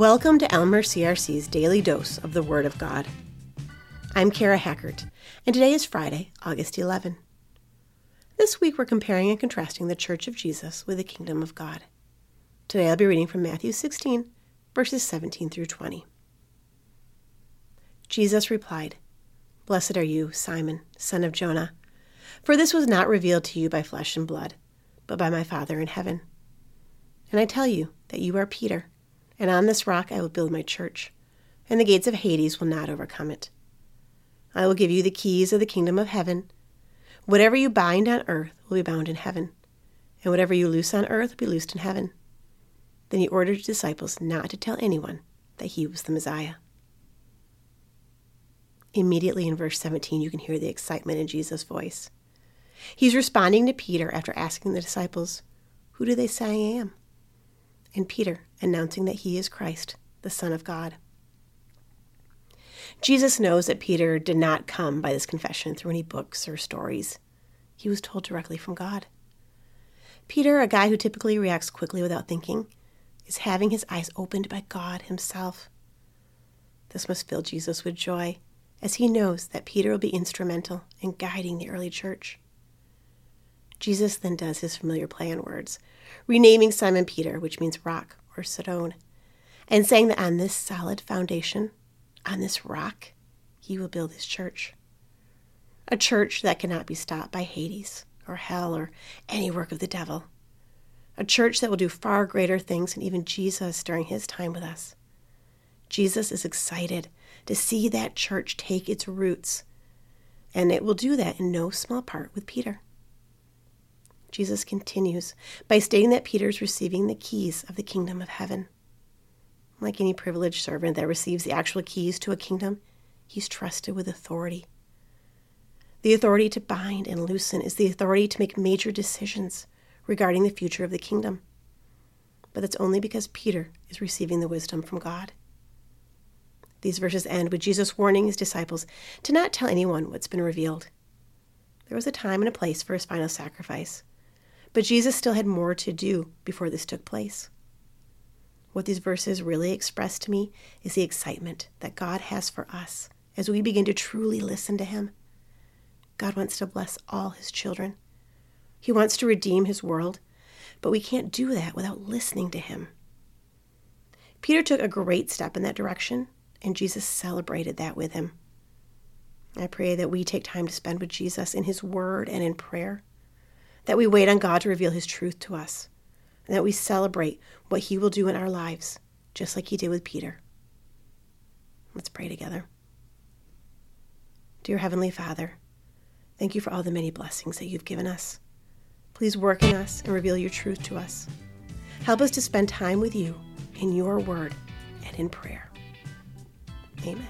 Welcome to Elmer CRC's daily dose of the Word of God. I'm Kara Hackert, and today is Friday, August 11. This week we're comparing and contrasting the Church of Jesus with the Kingdom of God. Today I'll be reading from Matthew 16, verses 17 through 20. Jesus replied, Blessed are you, Simon, son of Jonah, for this was not revealed to you by flesh and blood, but by my Father in heaven. And I tell you that you are Peter and on this rock I will build my church, and the gates of Hades will not overcome it. I will give you the keys of the kingdom of heaven. Whatever you bind on earth will be bound in heaven, and whatever you loose on earth will be loosed in heaven. Then he ordered his disciples not to tell anyone that he was the Messiah. Immediately in verse 17, you can hear the excitement in Jesus' voice. He's responding to Peter after asking the disciples, Who do they say I am? And Peter announcing that he is Christ, the Son of God. Jesus knows that Peter did not come by this confession through any books or stories. He was told directly from God. Peter, a guy who typically reacts quickly without thinking, is having his eyes opened by God himself. This must fill Jesus with joy, as he knows that Peter will be instrumental in guiding the early church. Jesus then does his familiar play on words, renaming Simon Peter, which means rock or stone, and saying that on this solid foundation, on this rock, he will build his church. A church that cannot be stopped by Hades or hell or any work of the devil. A church that will do far greater things than even Jesus during his time with us. Jesus is excited to see that church take its roots, and it will do that in no small part with Peter. Jesus continues by stating that Peter is receiving the keys of the kingdom of heaven. Like any privileged servant that receives the actual keys to a kingdom, he's trusted with authority. The authority to bind and loosen is the authority to make major decisions regarding the future of the kingdom. But that's only because Peter is receiving the wisdom from God. These verses end with Jesus warning his disciples to not tell anyone what's been revealed. There was a time and a place for his final sacrifice, but Jesus still had more to do before this took place. What these verses really express to me is the excitement that God has for us as we begin to truly listen to Him. God wants to bless all His children. He wants to redeem His world, but we can't do that without listening to Him. Peter took a great step in that direction, and Jesus celebrated that with him. I pray that we take time to spend with Jesus in His Word and in prayer that we wait on God to reveal His truth to us, and that we celebrate what He will do in our lives, just like He did with Peter. Let's pray together. Dear Heavenly Father, thank you for all the many blessings that you've given us. Please work in us and reveal your truth to us. Help us to spend time with you in your word and in prayer. Amen.